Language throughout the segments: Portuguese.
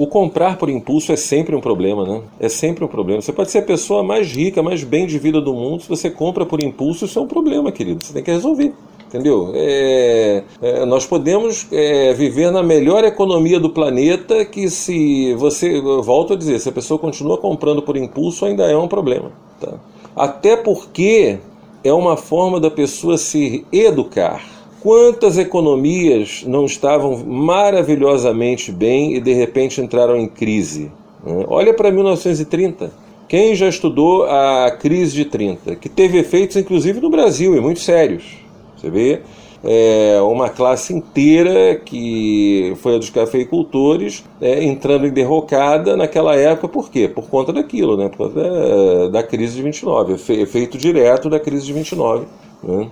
O comprar por impulso é sempre um problema, né? É sempre um problema. Você pode ser a pessoa mais rica, mais bem de vida do mundo, se você compra por impulso, isso é um problema, querido. Você tem que resolver. Entendeu? É, é, nós podemos é, viver na melhor economia do planeta que se você, volto a dizer, se a pessoa continua comprando por impulso, ainda é um problema. Tá? Até porque é uma forma da pessoa se educar. Quantas economias não estavam maravilhosamente bem e de repente entraram em crise? Né? Olha para 1930. Quem já estudou a crise de 30, que teve efeitos inclusive no Brasil e muito sérios. Você vê é, uma classe inteira que foi a dos cafeicultores é, entrando em derrocada naquela época, por quê? Por conta daquilo, né? por conta da, da crise de 29, efeito direto da crise de 29. Né?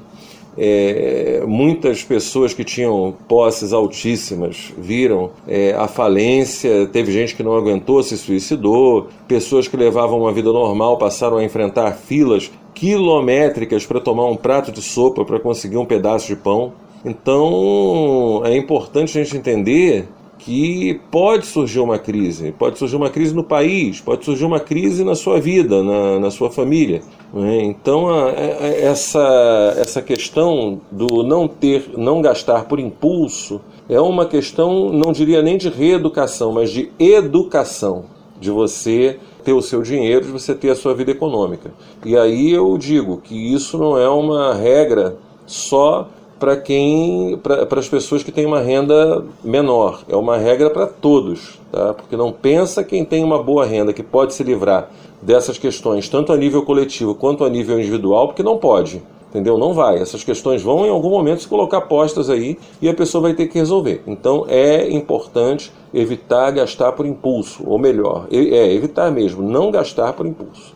É, muitas pessoas que tinham posses altíssimas viram é, a falência, teve gente que não aguentou, se suicidou, pessoas que levavam uma vida normal passaram a enfrentar filas quilométricas para tomar um prato de sopa para conseguir um pedaço de pão. Então é importante a gente entender que pode surgir uma crise, pode surgir uma crise no país, pode surgir uma crise na sua vida, na, na sua família. Né? Então a, a, essa, essa questão do não ter, não gastar por impulso é uma questão, não diria nem de reeducação, mas de educação, de você ter o seu dinheiro, de você ter a sua vida econômica. E aí eu digo que isso não é uma regra só para quem para as pessoas que têm uma renda menor é uma regra para todos tá porque não pensa quem tem uma boa renda que pode se livrar dessas questões tanto a nível coletivo quanto a nível individual porque não pode entendeu? Não vai. Essas questões vão em algum momento se colocar postas aí e a pessoa vai ter que resolver. Então é importante evitar gastar por impulso, ou melhor, é evitar mesmo, não gastar por impulso.